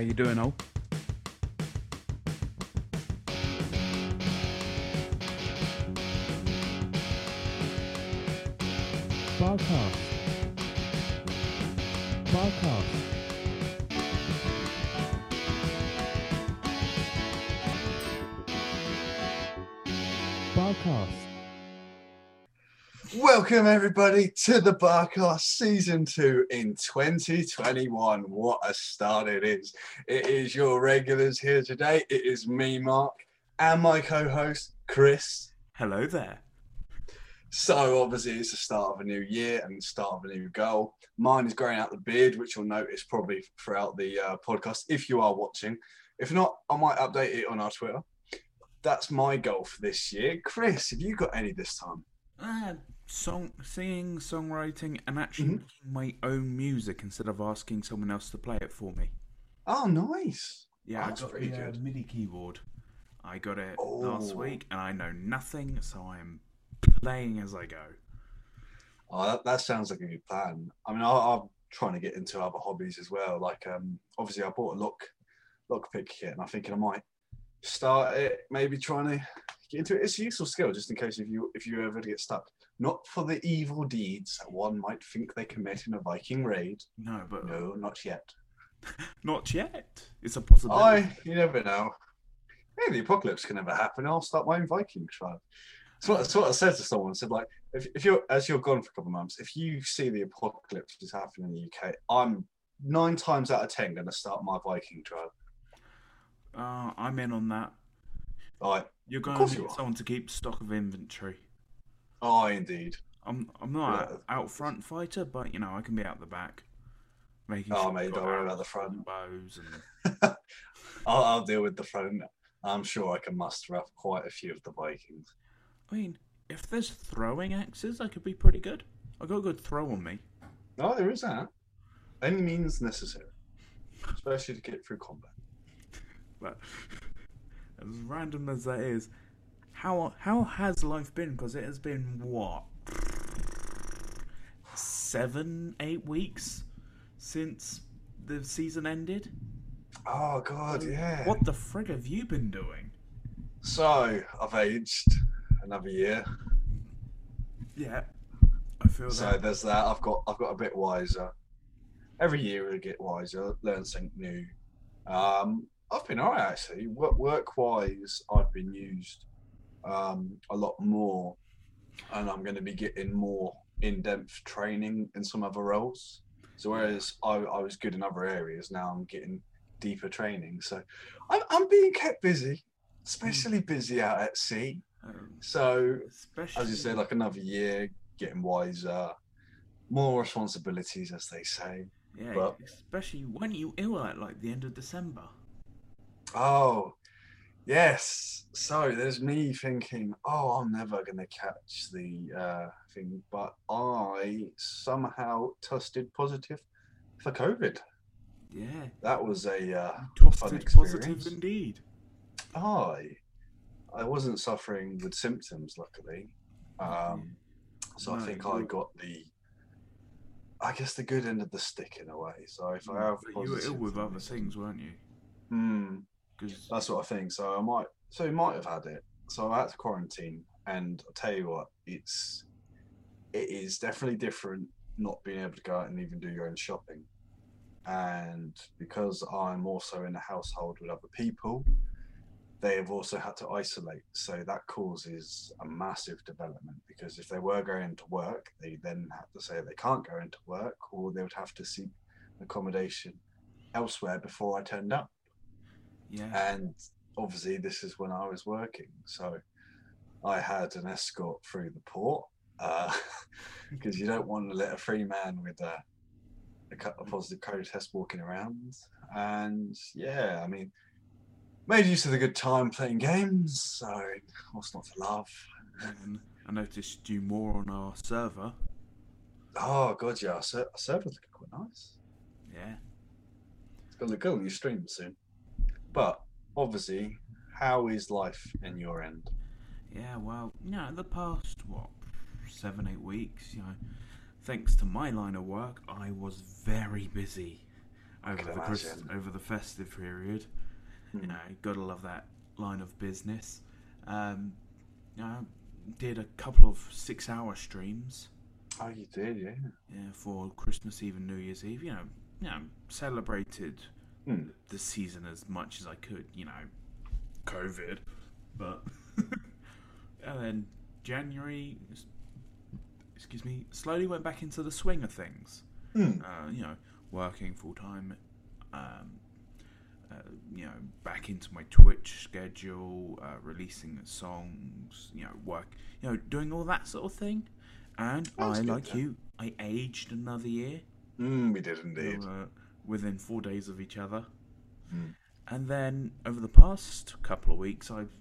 you doing, Ol? Barcast. Barcast. Welcome everybody to the Barcast Season 2 in 2021. What a start it is. It is your regulars here today. It is me, Mark, and my co-host, Chris. Hello there. So obviously it's the start of a new year and the start of a new goal. Mine is growing out the beard, which you'll notice probably throughout the uh, podcast if you are watching. If not, I might update it on our Twitter. That's my goal for this year. Chris, have you got any this time? Uh, song, singing, songwriting, and actually Mhm. making my own music instead of asking someone else to play it for me. Oh, nice. Yeah, That's I got pretty the uh, good. MIDI keyboard. I got it last Oh. week, and I know nothing, so I am playing as I go. Oh, that, that sounds like a good plan. I mean, I, I'm trying to get into other hobbies as well. Like, um, obviously, I bought a lock lock pick kit, and I'm thinking I might start it. Maybe trying to get into it. It's a useful skill, just in case if you if you ever get stuck. Not for the evil deeds that one might think they commit in a Viking raid. No, but No, not yet. not yet. It's a possibility. I, you never know. Hey, the apocalypse can never happen. I'll start my own Viking tribe. That's what, what I said to someone. I said, like, if, if you're as you're gone for a couple of months, if you see the apocalypse is happening in the UK, I'm nine times out of ten going to start my Viking tribe. Uh, I'm in on that. Like, You're going to you need someone to keep stock of inventory. oh, indeed. I'm I'm not Yeah. an out front fighter, but you know I can be out the back, making Oh, sure mate, don't worry about the front. bows and I'll, I'll deal with the front. I'm sure I can muster up quite a few of the Vikings. I mean, if there's throwing axes, I could be pretty good. I got a good throw on me. Oh, there is that. Any means necessary, especially to get through combat. But as random as that is, how how has life been? Because it has been what seven, eight weeks since the season ended. Oh God, yeah. What the frig have you been doing? So I've aged another year. Yeah, I feel So that. there's that. I've got I've got a bit wiser. Every year I get wiser, learn something new. Um, I've been alright actually. Work work wise, I've been used um, a lot more, and I'm going to be getting more in depth training in some other roles. So whereas I, I was good in other areas, now I'm getting deeper training. So I'm I'm being kept busy, especially busy out at sea. Um, So especially as you said, like another year, getting wiser, more responsibilities, as they say. yeah, but- especially when you ill at like the end of December. Oh, yes. So there's me thinking, oh, I'm never going to catch the uh, thing, but I somehow tested positive for COVID. Yeah, That was a uh, tosted positive indeed. I. I wasn't suffering with symptoms, luckily. Um, so I think I got the, I guess the good end of the stick in a way. So if I Mm, have, but you were ill positive with other things, weren't you? Hmm, Because that's what I think. So I might, so he might have had it. So I had to quarantine, and I'll tell you what, it's, it is definitely different not being able to go out and even do your own shopping, and because I'm also in a household with other people, they have also had to isolate. So that causes a massive development because if they were going to work, they then have to say they can't go into work, or they would have to seek accommodation elsewhere before I turned up yeah, and obviously this is when I was working, so I had an escort through the port uh, because you don't want to let a free man with a, a, a positive COVID test walking around. And yeah, I mean, made use of the good time playing games, so what's not to love? and I noticed you more on our server. Oh god, yeah, our ser- our server's looking quite nice. Yeah, It's gonna look good on your stream soon. But obviously, how is life in your end? yeah. Well, you know, the past what seven, eight weeks, you know, thanks to my line of work, I was very busy. over the Christ- over the festive period. You Hmm. know, gotta love that line of business. Um, you know, did a couple of six-hour streams. Oh, you did, yeah. yeah, for Christmas Eve and New Year's Eve. You know, you know, celebrated Hmm. the season as much as I could. You know, COVID, but and then January, excuse me, slowly went back into the swing of things. Hmm. Uh, you know, working full time. Um, uh, you know, back into my Twitch schedule, uh, releasing songs, you know, work, you know, doing all that sort of thing. And That's I, like then. you, I aged another year. Mm, we did indeed. Within four days of each other. Mm. And then over the past couple of weeks, I've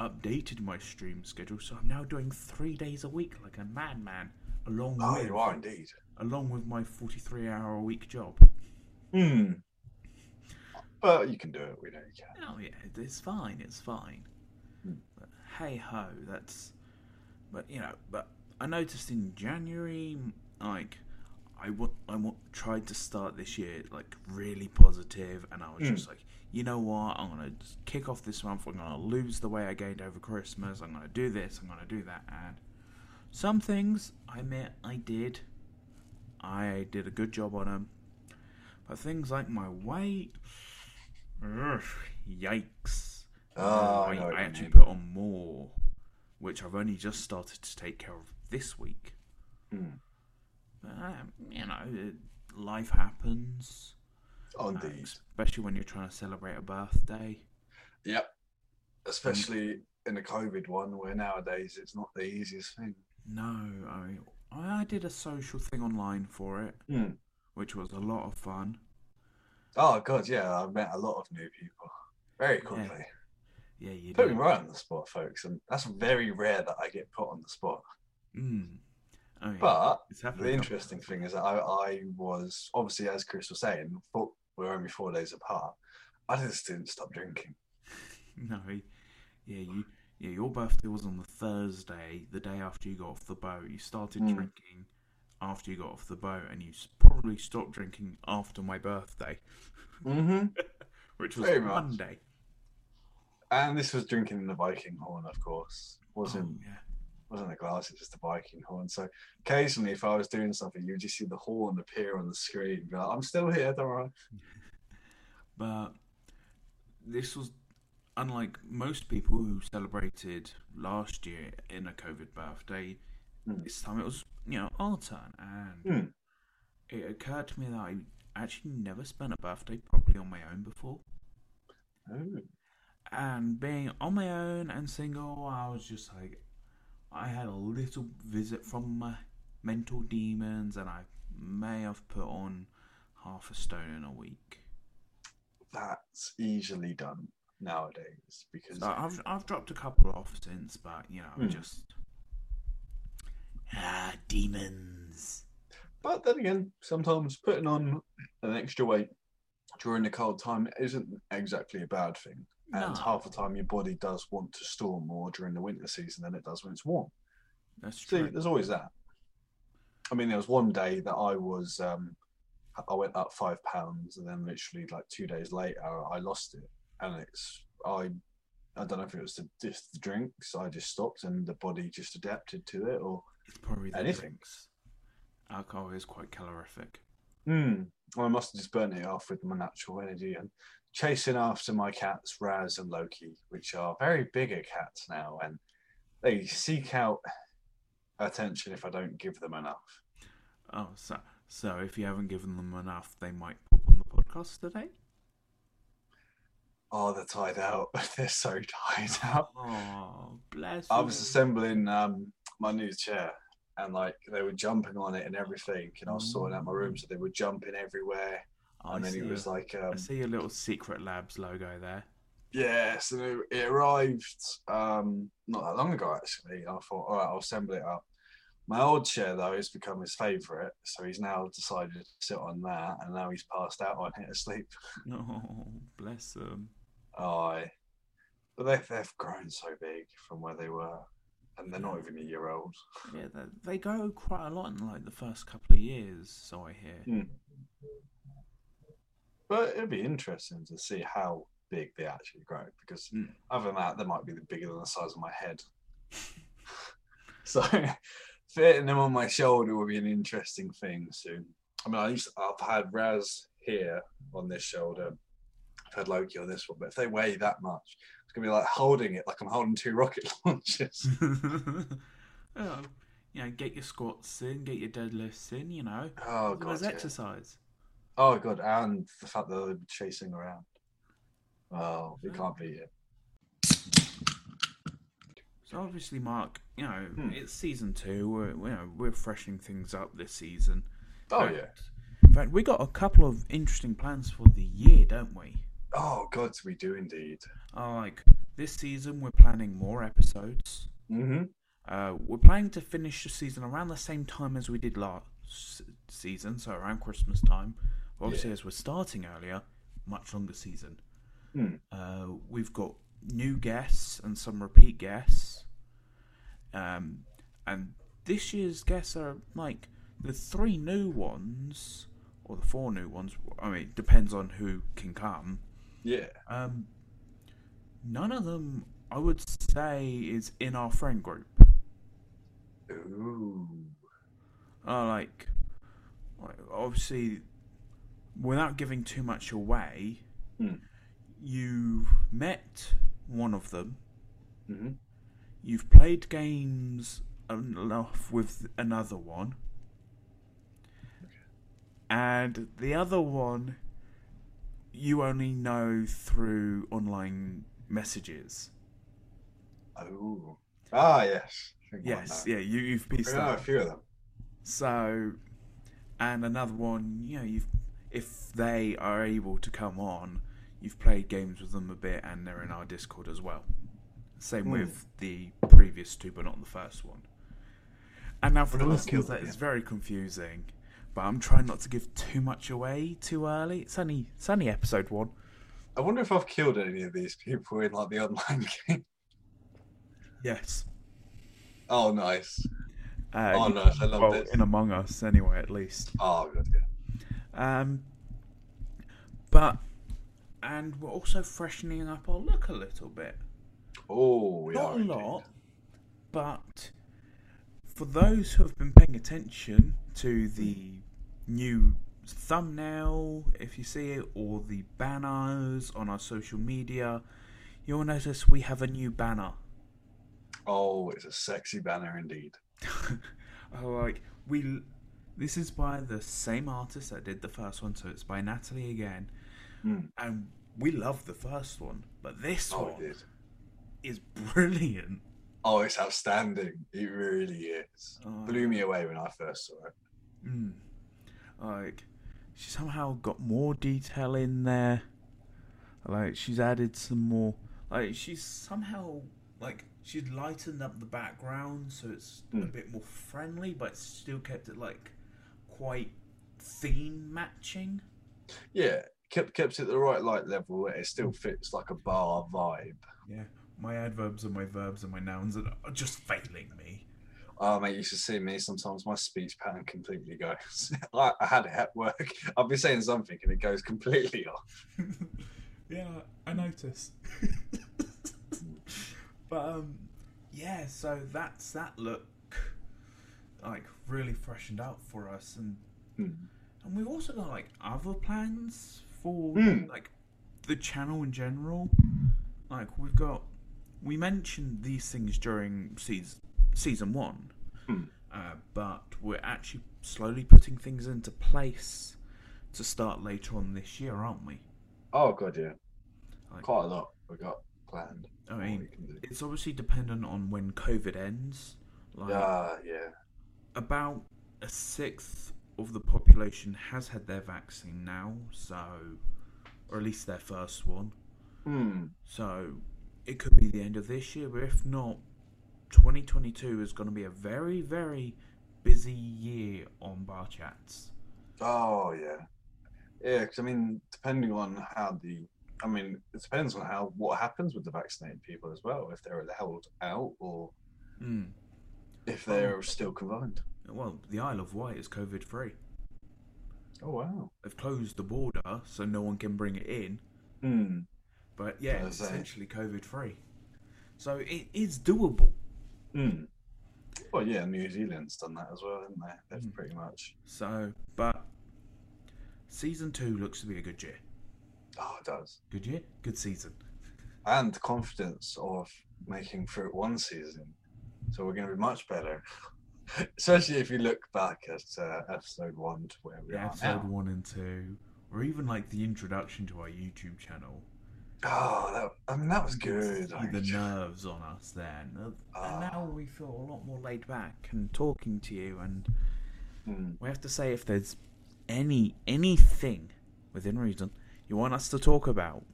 updated my stream schedule, so I'm now doing three days a week like a madman, along Oh, with you are indeed. along with my 43 hour a week job. Hmm. But you can do it. We know you can. Oh yeah, it's fine. It's fine. Hmm. But hey ho, that's. But you know, but I noticed in January, like, I wa- I wa- tried to start this year like really positive, and I was Hmm. just like, you know what, I'm gonna kick off this month. I'm gonna lose the weight I gained over Christmas. I'm gonna do this. I'm gonna do that, and some things I admit I did. I did a good job on them, but things like my weight. Ugh, yikes. Oh, I I, know what I actually put on more, which I've only just started to take care of this week. Hmm. Um, you know, life happens, Oh, uh, especially when you're trying to celebrate a birthday. Yep. Especially in the COVID one, where nowadays it's not the easiest thing. No, I mean, I did a social thing online for it, Hmm. which was a lot of fun. Oh god, yeah, I've met a lot of new people very quickly. Yeah, you Put me right on the spot, folks, and that's very rare that I get put on the spot. Mm. Oh, yeah. But the interesting thing is that I, I was obviously, as Chris was saying, four, we're only four days apart. I just didn't stop drinking. No, yeah, you, yeah, your birthday was on the Thursday, the day after you got off the boat. You started Mm. drinking after you got off the boat, and you probably stopped drinking after my birthday, Mm-hmm. which was Very much. Monday. And this was drinking in the Viking horn, of course. Wasn't Oh, yeah. Wasn't a glass, it's just a Viking horn. So occasionally, if I was doing something, you would just see the horn appear on the screen. like, I'm still here, don't worry. But this was unlike most people who celebrated last year in a COVID birthday. Hmm. This time it was, you know, our turn, and Hmm. it occurred to me that I actually never spent a birthday properly on my own before. Oh. And being on my own and single, I was just like, I had a little visit from my mental demons, and I may have put on half a stone in a week. That's easily done nowadays because So I've I've dropped a couple off since, but you know, Hmm. just ah demons. But then again, sometimes putting on an extra weight during the cold time isn't exactly a bad thing. And No. half the time, your body does want to store more during the winter season than it does when it's warm. That's See, true. there's always that. I mean, there was one day that I was, um, I went up five pounds, and then literally like two days later, I lost it. And it's, I, I don't know if it was the, just the drinks, I just stopped, and the body just adapted to it, or It's probably the anything. drinks. Alcohol is quite calorific. Hmm. Well, I must have just burnt it off with my natural energy and chasing after my cats, Raz and Loki, which are very bigger cats now, and they seek out attention if I don't give them enough. Oh, so so if you haven't given them enough, they might pop on the podcast today. Oh, they're tied out. they're so tied out. Oh, bless. I you. was assembling um, my new chair, and like they were jumping on it and everything, and I was sorting out my room, so they were jumping everywhere. I and then it was a- like, I um, see a little Secret Labs logo there. Yeah, so it, it arrived um, not that long ago actually. I thought, all right, I'll assemble it up. My old chair though has become his favourite, so he's now decided to sit on that, and now he's passed out on it asleep. Oh, bless them. Aye, but they've they've grown so big from where they were, and they're not even a year old. Yeah, they, they go quite a lot in like the first couple of years, so I hear. Hmm. But it'd be interesting to see how big they actually grow because Mm. other than that, they might be bigger than the size of my head. so fitting them on my shoulder would be an interesting thing soon. I mean, I used I've had Raz here on this shoulder. Had Loki on this one, but if they weigh that much, it's gonna be like holding it like I'm holding two rocket launchers. oh, you know, get your squats in, get your deadlifts in. You know, Oh god. yeah. exercise. Oh god, and the fact that they're chasing around. Oh, we can't beat it. So obviously, Mark, you know, Hmm. it's season two. We're you know we're freshening things up this season. Oh In yeah. In fact, we got a couple of interesting plans for the year, don't we? Oh gods, we do indeed. Uh, like this season, we're planning more episodes. Mm-hmm. Uh, we're planning to finish the season around the same time as we did last season, so around Christmas time. Obviously, Yeah. as we're starting earlier, much longer season. Hmm. Uh, we've got new guests and some repeat guests. Um, and this year's guests are like the three new ones, or the four new ones. I mean, it depends on who can come. Yeah. Um, none of them, I would say, is in our friend group. Ooh. Uh, like, like, obviously, without giving too much away, Hmm. you've met one of them. Mm-hmm. You've played games enough with another one, and the other one you only know through online messages. Oh. Ah, yes. I think I Yes, yeah, you, you've pieced know a few of them. So, and another one, you know, you've if they are able to come on, you've played games with them a bit, and they're in our Discord as well. Same Hmm. with the previous two, but not the first one. And now for the listeners, cool, that is very confusing. But I'm trying not to give too much away too early. It's only it's only episode one. I wonder if I've killed any of these people in like the online game. Yes. Oh, nice. Uh, Oh, nice. I love well, this. in Among Us, anyway, at least. Oh, good. Yeah. Um, but and we're also freshening up our look a little bit. Oh, we Not are. a lot, but for those who have been paying attention to the new thumbnail, if you see it, or the banners on our social media, you'll notice we have a new banner. Oh, it's a sexy banner indeed. Oh, like we, this is by the same artist that did the first one, so it's by Natalie again, Mm. and we love the first one, but this Oh, one is brilliant. Oh, it's outstanding. It really is. Oh. Blew me away when I first saw it. Mm. Like, she somehow got more detail in there. Like, she's added some more. Like, she's somehow like she's lightened up the background so it's a Mm. bit more friendly, but still kept it like quite theme matching. Yeah, kept kept it the right light level. It still fits like a bar vibe. Yeah, my adverbs and my verbs and my nouns are just failing me. Oh, mate, you should see me. Sometimes my speech pattern completely goes. I, I had it at work. I'll be saying something and it goes completely off. yeah, I notice. but um, yeah, so that's that look, like really freshened up for us, and Hmm. and we've also got like other plans for Hmm. like the channel in general. Like we've got, we mentioned these things during season season one, Hmm. uh, but we're actually slowly putting things into place to start later on this year, aren't we? Oh, God, yeah. Like- Quite a lot we got planned. I mean, we can do. it's obviously dependent on when COVID ends. Like Ah, yeah. about a sixth of the population has had their vaccine now, so or at least their first one. Hmm. So it could be the end of this year, but if not, 2022 is going to be a very, very busy year on bar chats. Oh, yeah. Yeah, because I mean, depending on how the, I mean, it depends on how what happens with the vaccinated people as well. If they're held out or Mm. if they're still confined. Well, the Isle of Wight is COVID free. Oh wow. They've closed the border so no one can bring it in. Hmm. But yeah, it's essentially COVID free. So it is doable. Hmm. Well, yeah, New Zealand's done that as well, haven't they? They've Mm. pretty much. So, but season two looks to be a good year. Oh, it does. Good year, good season. And confidence of making through one season. So we're going to be much better. Especially if you look back at uh, episode one to where we Yeah, are episode now. one and two, or even like the introduction to our YouTube channel. Oh, that, I mean, that was good. like- the nerves on us then, and now we feel a lot more laid back and talking to you. And Hmm. we have to say if there's any anything within reason you want us to talk about,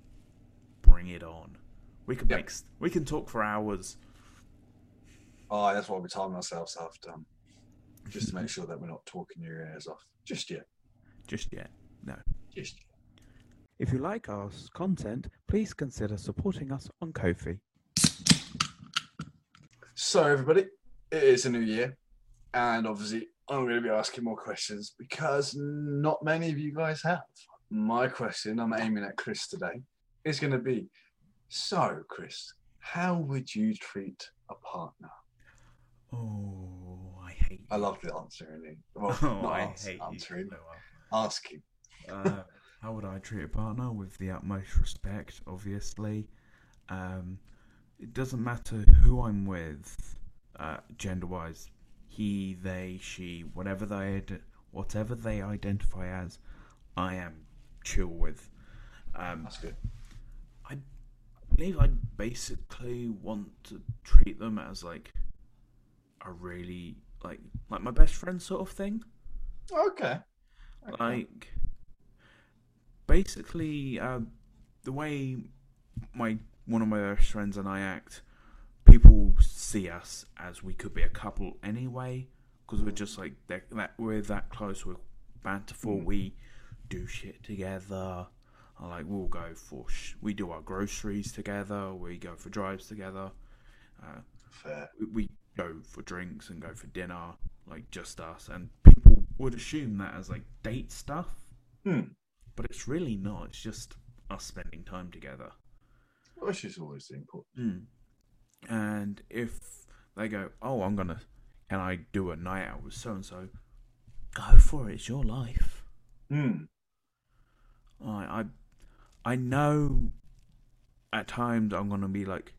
bring it on. We can Yep. make we can talk for hours. Oh, that's why we time ourselves after. Just to make sure that we're not talking your ears off. Just yet. Just yet, no. Just yet. If you like our content, please consider supporting us on Ko-fi. So, everybody, it is a new year, and obviously, I'm going to be asking more questions because not many of you guys have. My question, I'm aiming at Chris today, is going to be So, Chris, how would you treat a partner? Oh, I hate. I love the answer, really. Well, Oh, not I ans- hate answering, you. asking. uh, how would I treat a partner? With the utmost respect, obviously. Um, it doesn't matter who I'm with, uh, gender-wise. He, they, she, whatever they, whatever they identify as, I am chill with. Um, That's good. I believe I basically want to treat them as like a really like like my best friend sort of thing. Okay. okay. Like basically, uh, the way my one of my best friends and I act, people see us as we could be a couple anyway, because we're just like that. that we're that close. We're banterful. Mm. We do shit together. Like we'll go for sh- we do our groceries together. We go for drives together. Uh, Fair. we- we go for drinks and go for dinner, like just us. And people would assume that as like date stuff, Hmm. But it's really not. It's just us spending time together. Which is always the important. Mm. And if they go, oh, I'm gonna, can I do a night out with so and so? Go for it. It's your life. Hmm. I, I, I know. At times, I'm gonna be like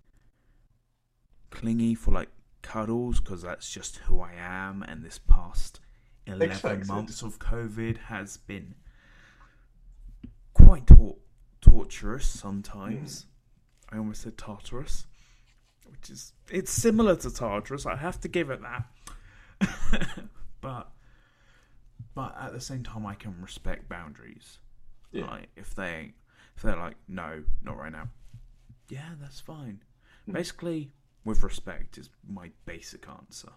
clingy for like cuddles because that's just who I am. And this past eleven Expected. months of COVID has been quite tor- torturous sometimes. I almost said Tartarus, which is it's similar to Tartarus. I have to give it that, but but at the same time, I can respect boundaries. Yeah. Like if they if they're like no, not right now. Yeah, that's fine. Hmm. Basically, with respect is my basic answer.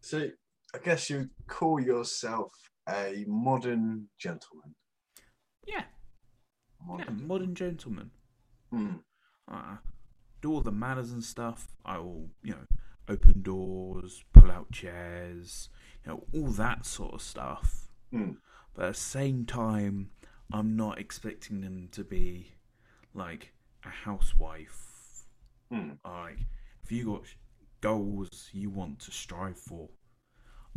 So, I guess you call yourself a modern gentleman. Yeah, yeah, Modern. modern gentleman. Hmm. uh, do all the manners and stuff. I will, you know, open doors, pull out chairs, you know, all that sort of stuff. Mm. But at the same time, I'm not expecting them to be like a housewife. Hmm. Like, if you got goals you want to strive for,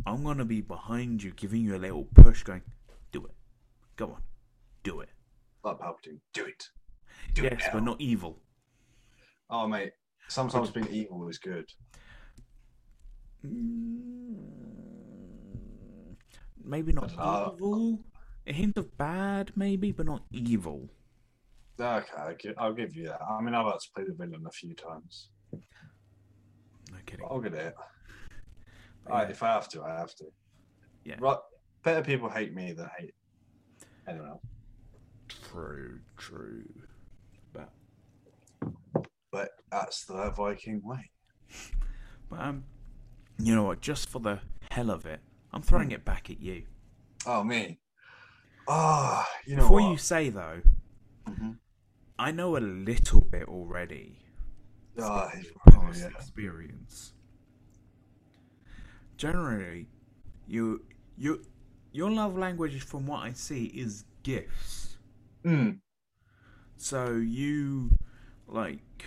I'm gonna be behind you, giving you a little push, going, "Do it, go on, do it." Like Palpatine. Do it. Do yes, it but not evil. Oh, mate. Sometimes being evil is good. Mm, Maybe not Uh, evil. A hint of bad, maybe, but not evil. Okay, I'll give, you that. I mean, I've had to play the villain a few times. No kidding. I'll get it. But I, if I have to, I have to. Yeah. Right. Better people hate me than hate anyone else. True, true. But, But that's the Viking way. but um, you know what? Just for the hell of it, I'm throwing it back at you. Oh, me. Ah, you know Before what? you say though, Mhm. I know a little bit already. Ah, from you your fucking past idiot. experience. Generally, you you your love language, from what I see, is gifts. Mm. So you like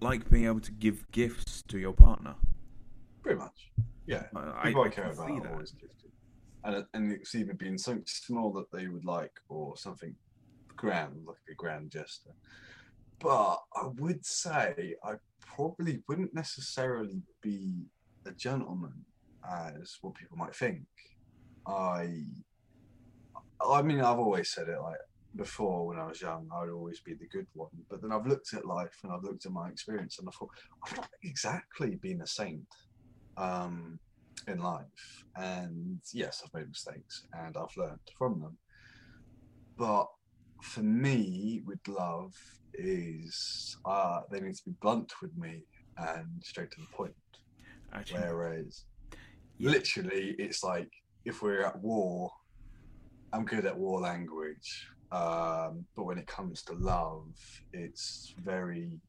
like being able to give gifts to your partner. Pretty much. Yeah. I, People I, I care can about are always gifted. And, and it's either been something small that they would like or something grand, like a grand gesture. But I would say I probably wouldn't necessarily be a gentleman as what people might think. I I mean I've always said it like before when I was young, I would always be the good one. But then I've looked at life and I've looked at my experience and I thought, I've not exactly been a saint um, in life. And yes, I've made mistakes and I've learned from them. But for me, with love, is uh, they need to be blunt with me and straight to the point. Actually, Whereas, Yeah. literally, it's like if we're at war, I'm good at war language. Um, but when it comes to love, it's very.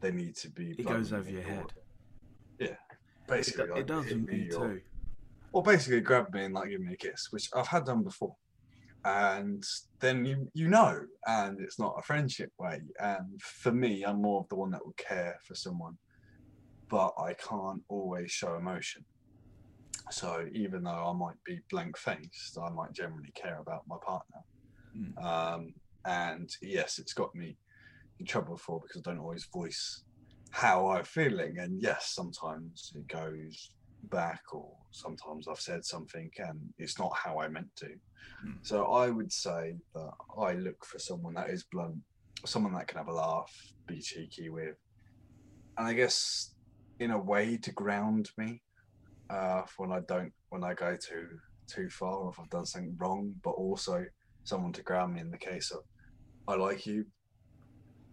They need to be. it goes over your head. Yeah, basically, do- like, it does with me or- too. or basically grab me and like give me a kiss, which I've had done before. And then you you know, and it's not a friendship way. And for me, I'm more of the one that would care for someone, but I can't always show emotion. So even though I might be blank faced, I might generally care about my partner. Mm. Um, and yes, it's got me in trouble before because I don't always voice how I'm feeling. And yes, sometimes it goes back, or sometimes I've said something and it's not how I meant to. Mm. So I would say that I look for someone that is blunt, someone that can have a laugh, be cheeky with, and I guess in a way to ground me uh, when I don't, when I go too too far, or if I've done something wrong, but also someone to ground me in the case of I like you,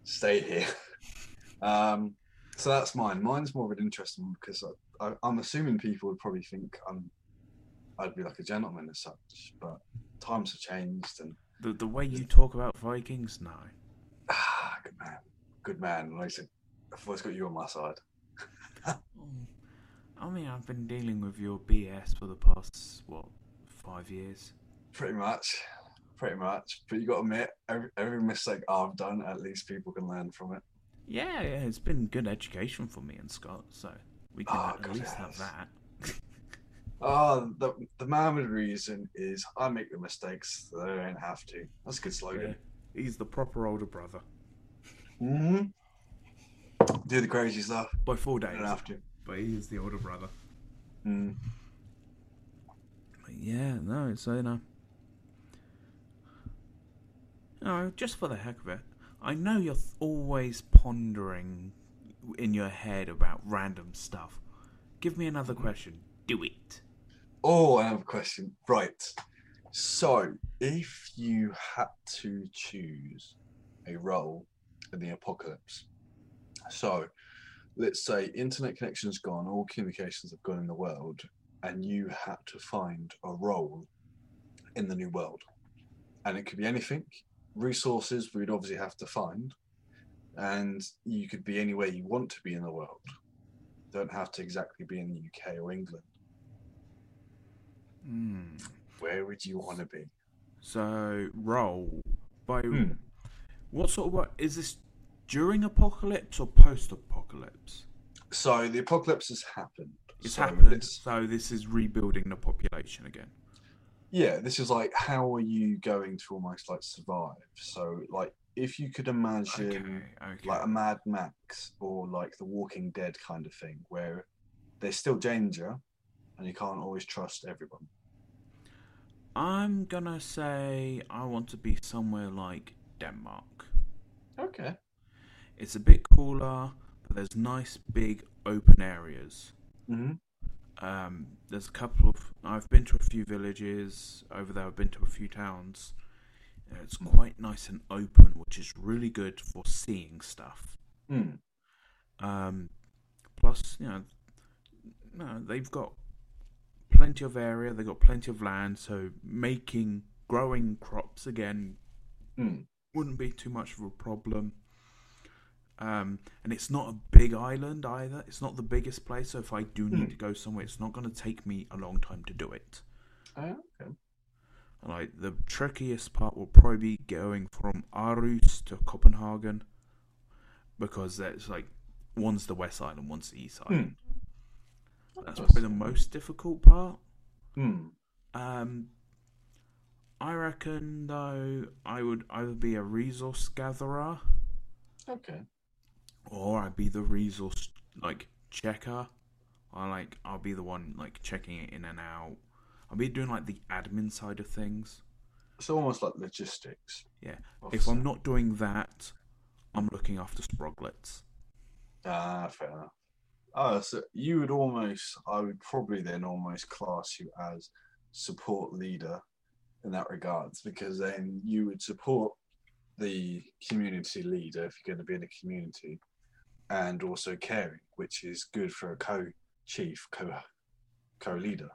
stay here. um, so that's mine. Mine's more of an interesting one because I, I'm assuming people would probably think I'm I'd be like a gentleman as such, but times have changed and The the way you talk about Vikings, now. ah, good man, good man. And I said, I've always got you on my side. I mean, I've been dealing with your BS for the past what five years. Pretty much, pretty much. But you got to admit, every, every mistake I've done, at least people can learn from it. Yeah, yeah, it's been good education for me and Scott, so we can Oh, at God, least have that. Oh, the the main reason is I make the mistakes, so they don't have to. That's a good Yeah. slogan. He's the proper older brother hmm Do the crazy stuff. by four days, don't have to. but he is the older brother. Mm. But yeah, no, so you know. No, just for the heck of it. I know you're th- always pondering in your head about random stuff. Give me another question. Do it. Oh, I have a question. Right. So, if you had to choose a role in the apocalypse, so let's say internet connection's gone, all communications have gone in the world, and you had to find a role in the new world. And it could be anything. Resources we'd obviously have to find. And you could be anywhere you want to be in the world. Don't have to exactly be in the UK or England. Hmm. Where would you want to be? So, roll. By Hmm. what sort of what is this during apocalypse or post apocalypse? So the apocalypse has happened. It's so happened, let's- so this is rebuilding the population again. Yeah, this is like how are you going to almost like survive? So like if you could imagine Okay, okay. like a Mad Max or like the Walking Dead kind of thing, where there's still danger, and you can't always trust everyone. I'm gonna say I want to be somewhere like Denmark. Okay. It's a bit cooler, but there's nice big open areas. hmm Um, there's a couple of. I've been to a few villages over there. I've been to a few towns. and It's quite nice and open, which is really good for seeing stuff. Mm. Um, plus, you know, no, they've got plenty of area. They've got plenty of land, so making growing crops again Mm. wouldn't be too much of a problem. Um, and it's not a big island either. It's not the biggest place, so if I do need Hmm. to go somewhere, it's not going to take me a long time to do it. Oh, okay. Like the trickiest part will probably be going from Aarhus to Copenhagen because that's like one's the west side and one's the east side. Hmm. That's probably the most difficult part. Hmm. Um, I reckon though I would either be a resource gatherer Okay. Or I'd be the resource like checker. I like I'll be the one like checking it in and out. I'll be doing like the admin side of things. It's almost like logistics. Yeah. of If I'm not doing that, I'm looking after Sproglets. Ah, fair enough. Oh, so you would almost, I would probably then almost class you as support leader in that regards, because then you would support the community leader if you're going to be in a community, and also caring, which is good for a co-chief, co co-leader.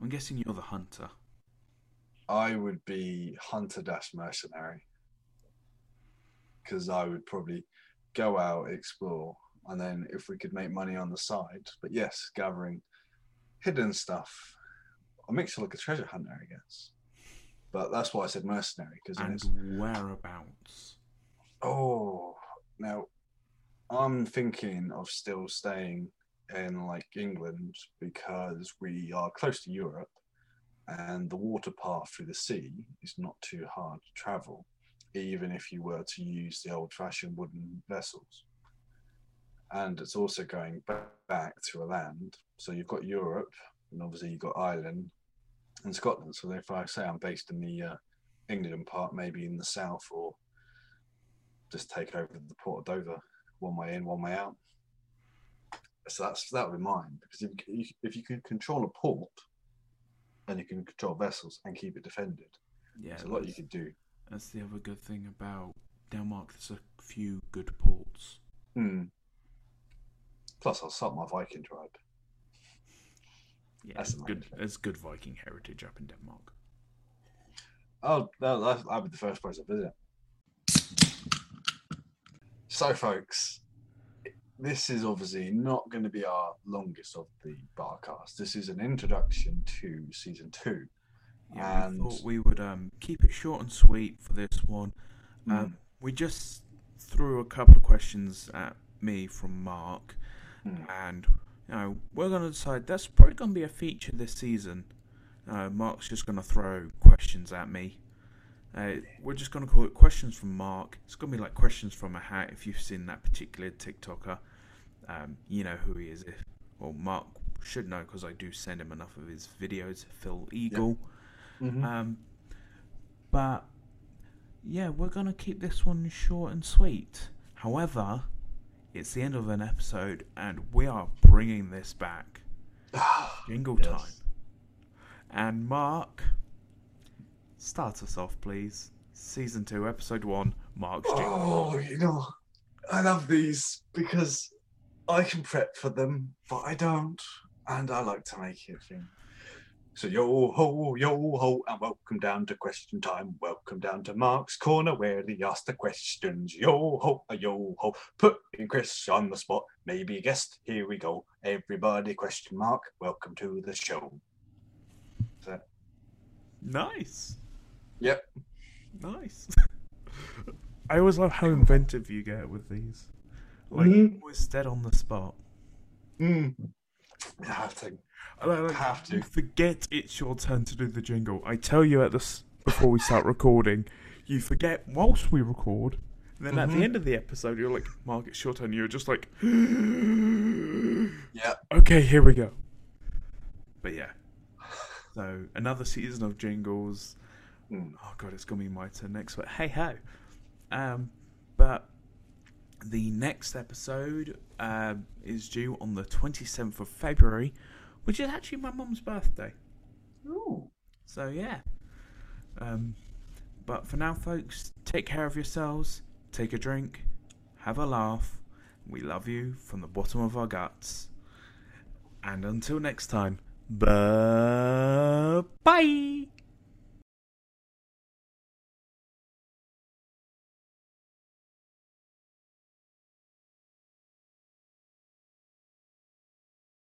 I'm guessing you're the hunter. I would be hunter dash mercenary because I would probably go out, explore, and then if we could make money on the side, but yes, gathering hidden stuff. I A mixture like a treasure hunter, I guess. But that's why I said mercenary because And whereabouts? oh, now I'm thinking of still staying in like England because we are close to Europe and the water path through the sea is not too hard to travel, even if you were to use the old fashioned wooden vessels. And it's also going back to a land. So you've got Europe, and obviously you've got Ireland and Scotland. So if I say I'm based in the uh, England part, maybe in the south, or just take over the port of Dover, one way in, one way out. So that's that would be mine because if you, if you can control a port, then you can control vessels and keep it defended. Yeah, There's a lot you that's, could do. that's the other good thing about Denmark. There's a few good ports. Hmm. Plus, I'll start my Viking tribe. Yeah, That's good. thing. There's good Viking heritage up in Denmark. Oh, that, that'd be the first place I visit. So, folks, this is obviously not going to be our longest of the barcast. This is an introduction to season two. Yeah, And- we thought we would um, keep it short and sweet for this one. Um, we just threw a couple of questions at me from Mark, Hmm. and you know we're gonna decide that's probably gonna be a feature this season. Uh, Mark's just gonna throw questions at me. Uh, we're just gonna call it questions from Mark. It's gonna be like questions from a hat. If you've seen that particular TikToker, um, you know who he is. If, well, Mark should know because I do send him enough of his videos. Phil Eagle. Mhm. Um, but yeah, we're gonna keep this one short and sweet. However, it's the end of an episode, and we are bringing this back. Jingle Yes. time. And Mark, start us off, please. Season two, episode one. Mark's jingle. Oh, you know, I love these because I can prep for them, but I don't, and I like to make it thing. So yo ho, yo ho, and welcome down to question time. Welcome down to Mark's corner where he asks the questions. Yo ho, a yo ho, putting Chris on the spot. Maybe a guest. Here we go. Everybody, question mark. Welcome to the show. Nice. Yep. Nice. I always love how inventive you get with these. Like, Mhm. always dead on the spot. Mm. I have to. I like- like, Have to. You forget it's your turn to do the jingle. I tell you at this before we start recording. You forget whilst we record. And then at the Mhm. end of the episode, you're like, Mark, it's your turn. You're just like, Yep. okay, here we go. But yeah. So another season of jingles. Mm. Oh god, it's gonna be my turn next. But hey ho. Um, but the next episode um, is due on the 27th of February, which is actually my mum's birthday. Ooh. So yeah. Um, but for now, folks, take care of yourselves. Take a drink. Have a laugh. We love you from the bottom of our guts. And until next time, bye.